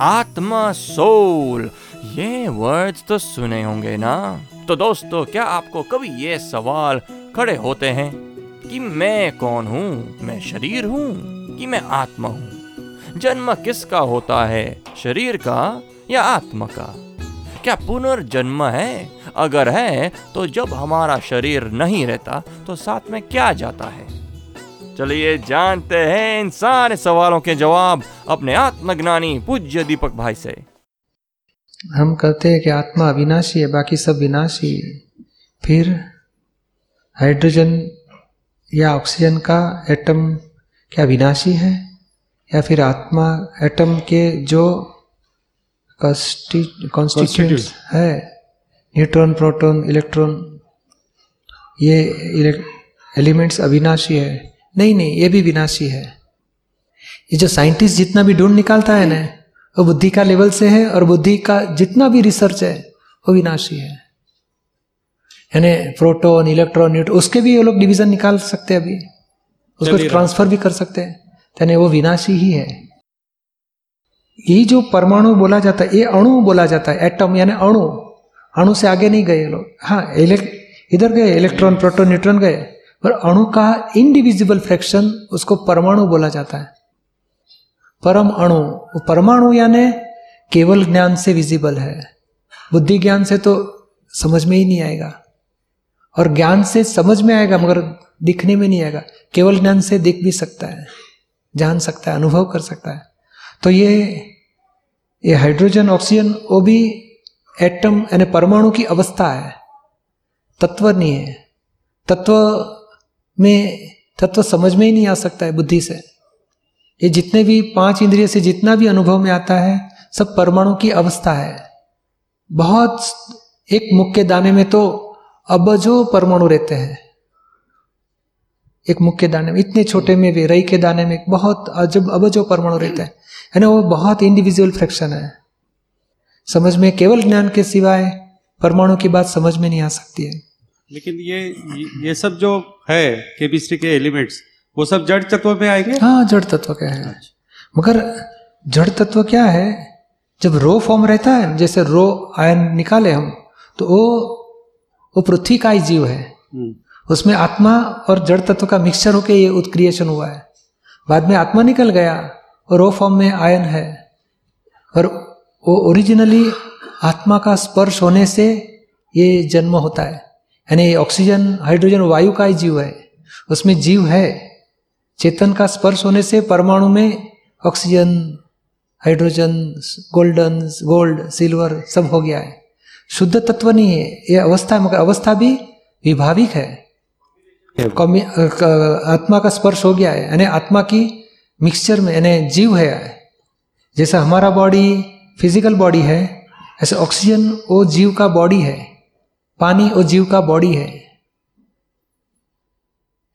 आत्मा, सोल। ये वर्ड्स तो सुने होंगे ना? तो दोस्तों, क्या आपको कभी ये सवाल खड़े होते हैं कि मैं कौन हूँ? मैं शरीर हूँ कि मैं आत्मा हूँ? जन्म किसका होता है? शरीर का या आत्मा का? क्या पुनर्जन्म है? अगर है तो जब हमारा शरीर नहीं रहता तो साथ में क्या जाता है? चलिए जानते हैं इन सारे सवालों के जवाब अपने आत्मज्ञानी पूज्य दीपक भाई से। हम कहते हैं कि आत्मा अविनाशी है बाकी सब विनाशी है। फिर हाइड्रोजन या ऑक्सीजन का एटम क्या विनाशी है? या फिर आत्मा एटम के जो कॉन्स्टिट्यूंट्स है न्यूट्रॉन प्रोटॉन इलेक्ट्रॉन ये एलिमेंट्स अविनाशी है। नहीं नहीं ये भी विनाशी है। ये जो साइंटिस्ट जितना भी ढूंढ निकालता है ना वो बुद्धि का लेवल से है और बुद्धि का जितना भी रिसर्च है वो विनाशी है। यानी प्रोटोन इलेक्ट्रॉन न्यूट्रॉन उसके भी ये लोग डिवीज़न निकाल सकते हैं अभी। उसको ट्रांसफ़र भी कर सकते हैं। यानी वो विनाशी ही है। ये जो परमाणु बोला जाता है ये अणु बोला जाता है एटम यानी अणु। अणु से आगे नहीं गए लोग। हाँ इधर गए इलेक्ट्रॉन प्रोटोन न्यूट्रॉन गए। पर अणु का इनडिविजिबल फ्रैक्शन उसको परमाणु बोला जाता है। परम अणु परमाणु यानी केवल ज्ञान से विजिबल है। बुद्धि ज्ञान से तो समझ में ही नहीं आएगा। और ज्ञान से समझ में आएगा, मगर दिखने में नहीं आएगा। केवल ज्ञान से दिख भी सकता है, जान सकता है, अनुभव कर सकता है। तो ये ये हाइड्रोजन ऑक्सीजन वो भी एटम यानी परमाणु की अवस्था है। तत्व नहीं है। तत्व में तत्व समझ में ही नहीं आ सकता है बुद्धि से। ये जितने भी पाँच इंद्रिय से जितना भी अनुभव में आता है, सब परमाणु की अवस्था है। बहुत एक मुख्य दाने में तो अबजो परमाणु रहते हैं। एक मुख्य दाने में, इतने छोटे में भी, रई के दाने में बहुत अजब, अबजो परमाणु रहता है। है ना, वो बहुत इंडिविजुअल फ्रैक्शन है। समझ में केवल ज्ञान के सिवाय परमाणु की बात समझ में नहीं आ सकती है। लेकिन ये ये सब जो है केमिस्ट्री के एलिमेंट्स वो सब जड़ तत्व में आएँगे? हाँ जड़ तत्व क्या है। मगर जड़ तत्व क्या है? जब रो फॉर्म रहता है जैसे रो आयन निकाले हम तो वो वो पृथ्वी का ही जीव है। हम्म, उसमें आत्मा और जड़ तत्व का मिक्सचर होके ये उत्क्रिएशन हुआ है। बाद में आत्मा निकल गया और रो फॉर्म में आयन है। और वो ओरिजिनली आत्मा का स्पर्श होने से ये जन्म होता है। यानी ऑक्सीजन हाइड्रोजन वायु का ही जीव है। उसमें जीव है। चेतन का स्पर्श होने से परमाणु में oxygen hydrogen golden gold silver सब हो गया है। शुद्ध तत्व नहीं है। ये अवस्था, मगर अवस्था भी विभाविक है। आत्मा का स्पर्श हो गया है। यानी आत्मा की मिक्सचर में, यानी जीव है। जैसा हमारा बॉडी फ़िज़िकल बॉडी है, ऐसे ऑक्सीजन वो जीव का बॉडी है। पानी वो जीव का बॉडी है।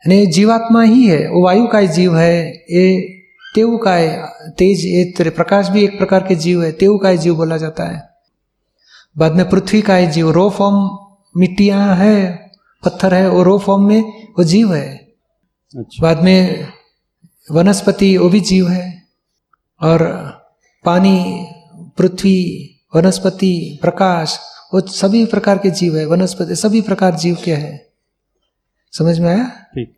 यानी जीवात्मा ही है वो वायु का ही जीव है ये तेव का है तेज ये तेरे- प्रकाश भी एक प्रकार के जीव है तेव का ही जीव बोला जाता है। बाद में पृथ्वी का ही जीव रो फॉर्म मिट्टियाँ है पत्थर है वो रो फॉर्म में वो जीव है। अच्छा। बाद में वनस्पति वो भी जीव है। और पानी पृथ्वी वनस्पति प्रकाश वो सभी प्रकार के जीव है वनस्पति सभी प्रकार जीव के हैं। समझ में आया? ठीक।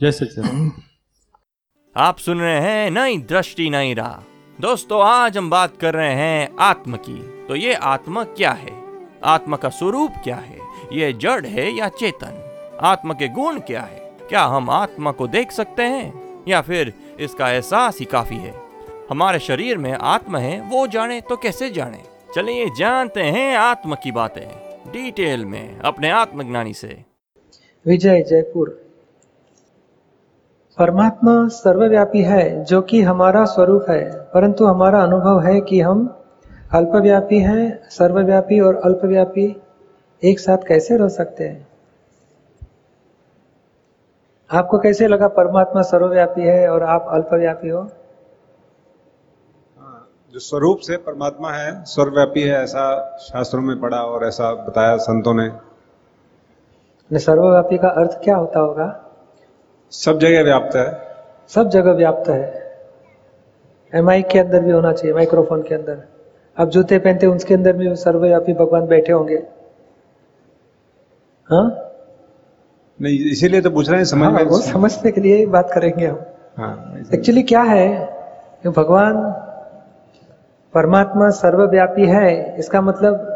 जय सचिदानंद आप सुन रहे हैं नई दृष्टि नई राह। दोस्तों आज हम बात कर रहे हैं आत्म की। तो ये आत्मा क्या है? आत्मा का स्वरूप क्या है? ये जड़ है या चेतन? आत्मा के गुण क्या है? क्या हम आत्मा को देख सकते हैं? या फिर इसका एहसास ही काफ़ी है? हमारे शरीर में आत्मा है वो जाने तो कैसे जाने? चलिए जानते हैं आत्मा की बातें, डिटेल में, अपने आत्मज्ञानी से। विजय जयपुर। परमात्मा सर्वव्यापी है, जो कि हमारा स्वरूप है, परंतु हमारा अनुभव है कि हम अल्पव्यापी हैं, सर्वव्यापी और अल्पव्यापी एक साथ कैसे रह सकते हैं? आपको कैसे लगा परमात्मा सर्वव्यापी है और आप अल्पव्यापी हो? जो स्वरूप से परमात्मा है सर्वव्यापी है ऐसा शास्त्रों में पढ़ा और ऐसा बताया संतों ने। सर्वव्यापी का अर्थ क्या होता होगा? सब जगह व्याप्त है। सब जगह व्याप्त है। माइक के अंदर भी होना चाहिए माइक्रोफोन के अंदर। आप जूते पहनते उसके अंदर भी सर्वव्यापी भगवान बैठे होंगे। हाँ? नहीं इसीलिए तो पूछ रहे हैं समझ हाँ, में समझने के लिए बात करेंगे हम। हाँ एक्चुअली क्या है? भगवान परमात्मा सर्वव्यापी है इसका मतलब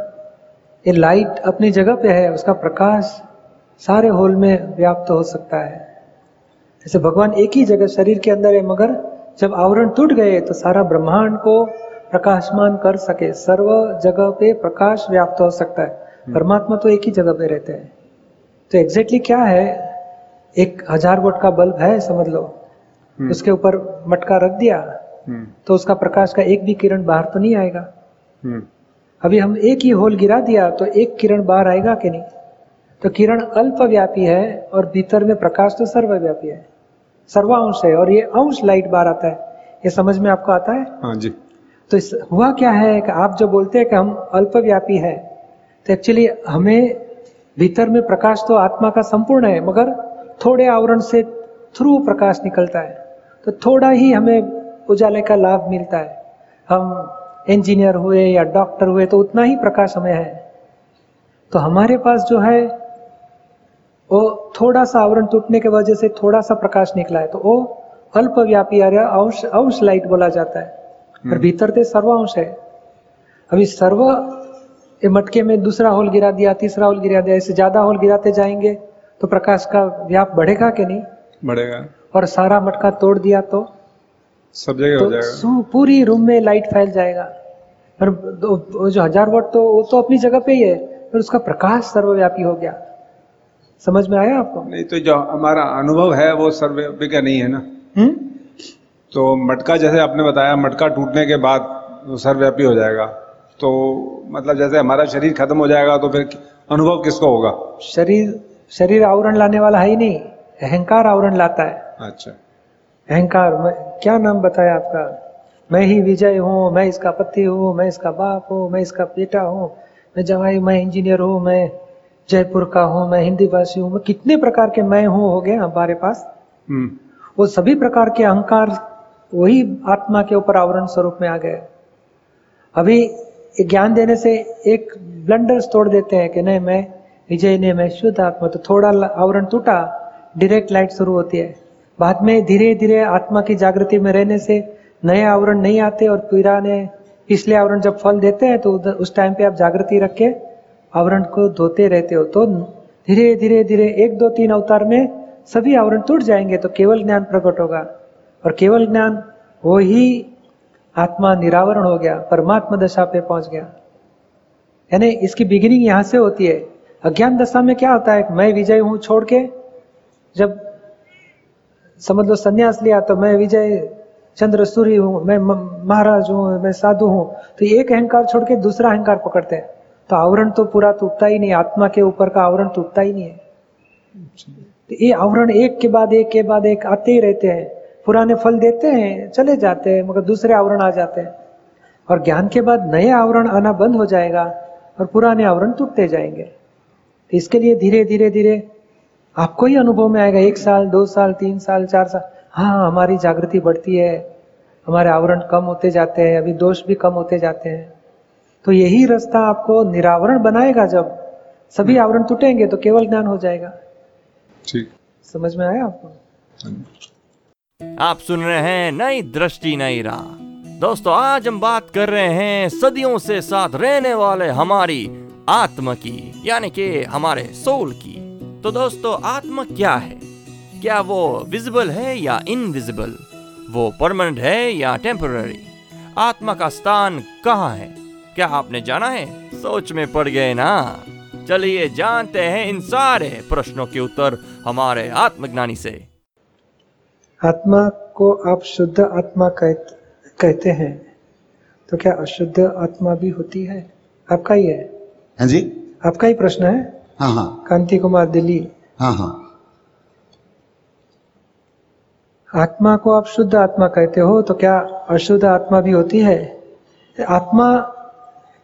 ये लाइट अपनी जगह पे है उसका प्रकाश सारे होल में व्याप्त हो सकता है। जैसे भगवान एक ही जगह शरीर के अंदर है मगर जब आवरण टूट गए तो सारा ब्रह्मांड को प्रकाशमान कर सके। सर्व जगह पे प्रकाश व्याप्त हो सकता है। परमात्मा तो एक ही जगह पे रहते हैं। तो एग्जैक्टली क्या है? एक हज़ार वोट का बल्ब है समझ लो। हम्म। उसके ऊपर मटका रख दिया हम्म, तो उसका प्रकाश का एक भी किरण बाहर तो नहीं आएगा। हम्म, अभी हम एक ही होल गिरा दिया तो एक किरण बाहर आएगा कि नहीं? तो किरण अल्पव्यापी है और भीतर में प्रकाश तो सर्वव्यापी है। सर्वांश है और ये अंश लाइट बाहर आता है। ये समझ में आपको आता है? हाँ जी। तो इस हुआ क्या है कि आप जो बोलते हैं कि हम अल्पव्यापी है तो एक्चुअली हमें भीतर में प्रकाश तो आत्मा का संपूर्ण है मगर थोड़े आवरण से थ्रू प्रकाश निकलता है। तो थोड़ा ही हमें उजाले का लाभ मिलता है। हम इंजीनियर हुए या डॉक्टर हुए तो उतना ही प्रकाश हमें है। तो हमारे पास जो है वो थोड़ा सा आवरण टूटने की वजह से थोड़ा सा प्रकाश निकला है। तो वो अल्पव्यापी या अंश अंश लाइट बोला जाता है। और भीतर ते सर्वांश है। अभी सर्व ये मटके में दूसरा होल गिरा दिया तीसरा होल गिरा दिया ऐसे ज़्यादा होल गिराते जाएँगे तो प्रकाश का व्याप बढ़ेगा कि नहीं? बढ़ेगा। और सारा मटका तोड़ दिया तो सब जगह तो हो जाएगा पूरी रूम में लाइट फैल जाएगा। और वो जो हज़ार वोट तो वो तो अपनी जगह पे ही है पर उसका प्रकाश सर्वव्यापी हो गया। समझ में आया आपको? नहीं तो जो हमारा अनुभव है वो सर्वव्यापी का नहीं है ना? हम्म? तो मटका जैसे आपने बताया मटका टूटने के बाद वो सर्वव्यापी हो जाएगा। तो मतलब जैसे हमारा शरीर खत्म हो जाएगा तो फिर अनुभव किसको होगा? शरीर शरीर आवरण लाने वाला है ही नहीं अहंकार आवरण लाता है। अच्छा। अहंकार मैं क्या नाम बताया आपका? मैं ही विजय हूँ मैं इसका पति हूँ मैं इसका बाप हूँ मैं इसका बेटा हूँ मैं जवाई मैं इंजीनियर हूँ मैं जयपुर का हूँ मैं हिंदी भाषी हूँ मैं कितने प्रकार के मैं हूँ हो गए हमारे पास? हम्म। वो सभी प्रकार के अहंकार वही आत्मा के ऊपर आवरण स्वरूप में आ गए। अभी ज्ञान देने से एक ब्लंडर्स तोड़ देते हैं कि नहीं मैं विजय ने मैं शुद्ध आत्मा। तो थोड़ा आवरण टूटा डायरेक्ट लाइट शुरू होती है। बाद में धीरे धीरे आत्मा की जागृति में रहने से नए आवरण नहीं आते और पुराने, पिछले आवरण जब फल देते हैं तो उस टाइम पे आप जागृति रख के आवरण को धोते रहते हो। तो धीरे धीरे धीरे एक, दो, तीन अवतार में सभी आवरण टूट जाएँगे तो केवल ज्ञान प्रकट होगा। और केवल ज्ञान, वो ही आत्मा निरावरण हो गया, परमात्मा दशा पे पहुँच गया। यानी इसकी बिगिनिंग यहाँ से होती है। अज्ञान दशा में क्या होता है? मैं विजय हूँ छोड़ के, जब समझ लो, संन्यास लिया तो मैं विजय चंद्र सूर्य हूँ मैं, महाराज हूँ, मैं साधु हूँ। तो एक अहंकार छोड़ के दूसरा अहंकार पकड़ते हैं। तो आवरण तो पूरा टूटता ही नहीं, आत्मा के ऊपर का आवरण टूटता ही नहीं है। तो ये आवरण एक के बाद एक, के बाद एक आते ही रहते हैं। पुराने फल देते हैं, चले जाते हैं, मगर दूसरे आवरण आ जाते हैं। और ज्ञान के बाद नए आवरण आना बंद हो जाएगा, और पुराने आवरण टूटते जाएँगे। तो इसके लिए धीरे धीरे धीरे आपको ही अनुभव में आएगा एक साल दो साल तीन साल चार साल। हाँ हमारी जागृति बढ़ती है हमारे आवरण कम होते जाते हैं अभी दोष भी कम होते जाते हैं। तो यही रास्ता आपको निरावरण बनाएगा जब सभी आवरण टूटेंगे तो केवल ज्ञान हो जाएगा। ठीक। समझ में आया आपको? आप सुन रहे हैं नई दृष्टि नई राह। दोस्तों आज हम बात कर रहे हैं सदियों से साथ रहने वाले हमारी आत्मा की यानी कि हमारे सोल की। तो दोस्तों आत्मा क्या है? क्या वो विजिबल है या इनविजिबल वो परमानेंट है या टेम्पररी आत्मा का स्थान कहाँ है? क्या आपने जाना है? सोच में पड़ गए ना? चलिए जानते हैं इन सारे प्रश्नों के उत्तर हमारे आत्मज्ञानी से। आत्मा को आप शुद्ध आत्मा कह, कहते हैं तो क्या अशुद्ध आत्मा भी होती है? आपका ही है? हाँ जी। आपका ही प्रश्न है? हाँ हाँ। कांति कुमार दिल्ली। हाँ हाँ। आत्मा को आप शुद्ध आत्मा कहते हो तो क्या अशुद्ध आत्मा भी होती है? आत्मा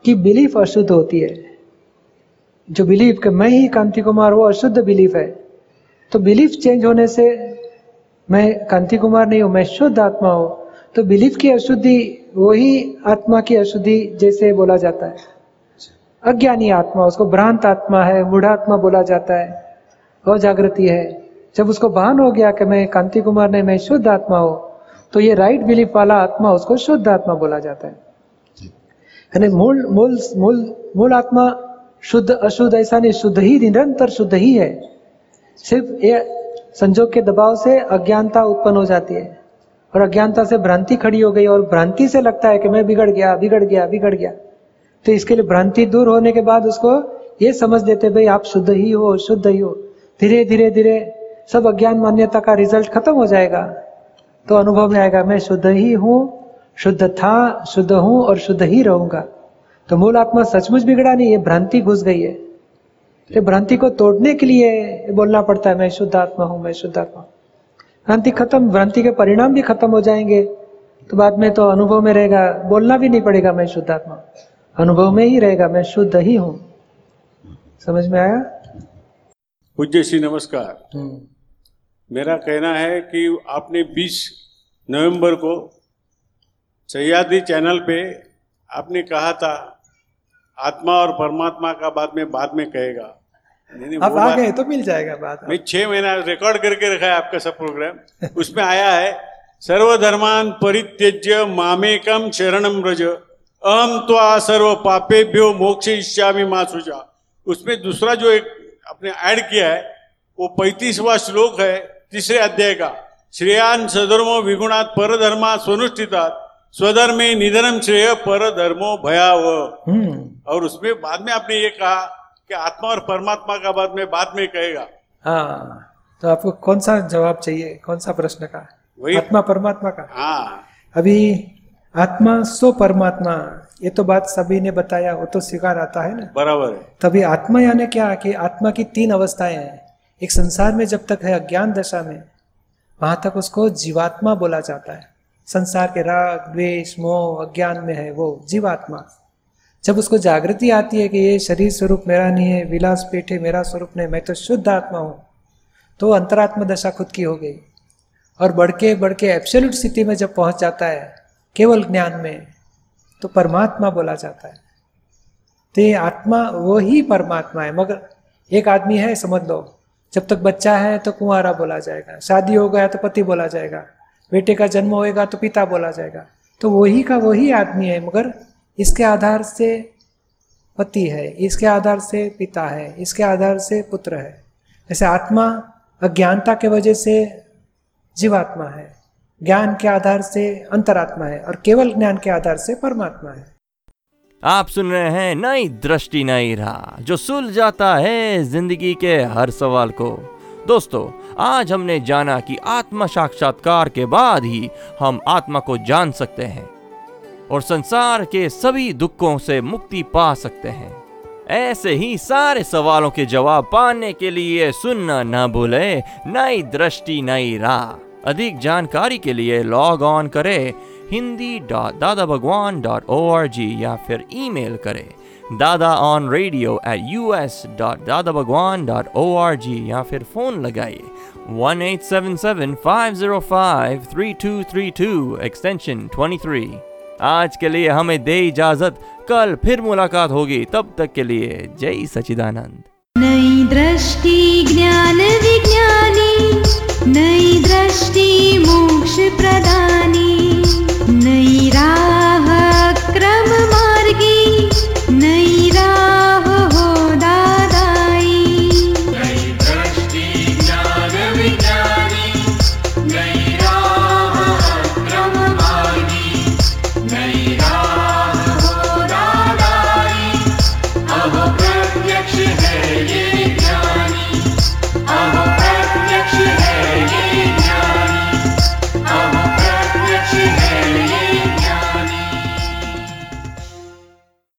की बिलीफ अशुद्ध होती है। जो बिलीफ कि मैं ही कांति कुमार वो अशुद्ध बिलीफ है। तो बिलीफ चेंज होने से मैं कांति कुमार नहीं हूँ मैं शुद्ध आत्मा हूँ। तो बिलीफ की अशुद्धि वही आत्मा की अशुद्धि जैसे बोला जाता है। अज्ञानी आत्मा उसको भ्रांत आत्मा है मूढ़ात्मा बोला जाता है। अजागृति है। जब उसको भान हो गया कि मैं कांति कुमार ने मैं शुद्ध आत्मा हो तो ये राइट बिलीफ वाला आत्मा उसको शुद्ध आत्मा बोला जाता है। यानी मूल मूल मूल मूल आत्मा शुद्ध अशुद्ध ऐसा नहीं शुद्ध ही निरंतर शुद्ध ही है। सिर्फ़ ये संजोग के दबाव से अज्ञानता उत्पन्न हो जाती है। और अज्ञानता से भ्रांति खड़ी हो गई और भ्रांति से लगता है कि मैं बिगड़ गया बिगड़ गया बिगड़ गया। तो इसके लिए भ्रांति दूर होने के बाद उसको ये समझ देते, भाई आप शुद्ध ही हो, शुद्ध ही हो। धीरे धीरे धीरे सब अज्ञान मान्यता का रिज़ल्ट खत्म हो जाएगा। तो अनुभव में आएगा, मैं शुद्ध ही हूँ, शुद्ध था, शुद्ध हूँ और शुद्ध ही रहूँगा। तो मूल आत्मा सचमुच बिगड़ा नहीं, ये भ्रांति घुस गई है। तो भ्रांति को तोड़ने के लिए बोलना पड़ता है, मैं शुद्ध आत्मा हूँ, मैं शुद्ध आत्मा। भ्रांति खत्म, भ्रांति के परिणाम भी खत्म हो जाएँगे। तो बाद में तो अनुभव में रहेगा, बोलना भी नहीं पड़ेगा, मैं शुद्ध आत्मा। अनुभव में ही रहेगा मैं शुद्ध ही हूँ। समझ में आया? पूज्य श्री नमस्कार। हम्म, मेरा कहना है कि आपने 20 नवंबर को सयादी चैनल पे आपने कहा था आत्मा और परमात्मा का बाद में बाद में कहेगा। अब आ गए तो मिल जाएगा बात। मैं छह महीना रिकॉर्ड करके रखा है आपका सब प्रोग्राम उसमें आया है सर्वधर्मान परित्यज्य मामेकम शरणम व्रज तो त्वा सर्व पापेभ्यो मोक्ष इष्यामि माँ सुजा। उसमें दूसरा जो एक आपने ऐड किया है वो पैंतीसवा श्लोक है तीसरे अध्याय का। श्रेयान सधर्मो विगुणात परधर्मा स्वनुष्ठितात स्वधर्मे निधनम श्रेय परधर्मो भयाव हम्म। और उसमें बाद में आपने ये कहा कि आत्मा और परमात्मा का बाद में बाद में कहेगा। हाँ तो आपको कौन सा जवाब चाहिए? कौन सा प्रश्न का? वही आत्मा परमात्मा का? हाँ। अभी आत्मा सो परमात्मा ये तो बात सभी ने बताया वो तो स्वीकार आता है ना। बराबर है। तभी आत्मा यानी क्या कि आत्मा की तीन अवस्थाएँ हैं। एक संसार में जब तक है अज्ञान दशा में वहाँ तक उसको जीवात्मा बोला जाता है। संसार के राग द्वेष मोह अज्ञान में है वो जीवात्मा। जब उसको जागृति आती है कि ये शरीर स्वरूप मेरा नहीं है विलास पेटे मेरा स्वरूप नहीं मैं तो शुद्ध आत्मा हूँ तो अंतरात्मा दशा खुद की हो गई। और बढ़ के बढ़ के एब्सोल्यूट स्थिति में जब पहुँच जाता है केवल ज्ञान में तो परमात्मा बोला जाता है। तो ये आत्मा, वो ही परमात्मा है। मगर एक आदमी है, समझ लो, जब तक बच्चा है तो कुंवारा बोला जाएगा। शादी हो गया तो पति बोला जाएगा। बेटे का जन्म होएगा तो पिता बोला जाएगा। तो वही का वही आदमी है, मगर इसके आधार से पति है, इसके आधार से पिता है, इसके आधार से पुत्र है। ऐसे आत्मा अज्ञानता के वजह से जीवात्मा है। ज्ञान के आधार से अंतरात्मा है और केवल ज्ञान के आधार से परमात्मा है। आप सुन रहे हैं नई दृष्टि, नई राह, जो सुल जाता है ज़िंदगी के हर सवाल को। दोस्तों, आज हमने जाना कि आत्मा साक्षात्कार के बाद ही हम आत्मा को जान सकते हैं और संसार के सभी दुखों से मुक्ति पा सकते हैं। ऐसे ही सारे सवालों के जवाब पाने के लिए सुनना ना भूले नई दृष्टि, नई राह। अधिक जानकारी के लिए लॉग ऑन करें Hindi dot Dada Bhagwan dot O R G या फिर ईमेल करें Dada on radio at U S dot Dada Bhagwan dot O R G या फिर फ़ोन लगाइए one eight seven seven five zero five three two three two extension twenty three आज के लिए हमें दे इजाज़त। कल फिर मुलाकात होगी। तब तक के लिए जय सचिदानंद। नई दृष्टि, ज्ञान, विज्ञानी। नैदष्टि मोक्षप्रदानी नैराः क्रममार्गी नैरा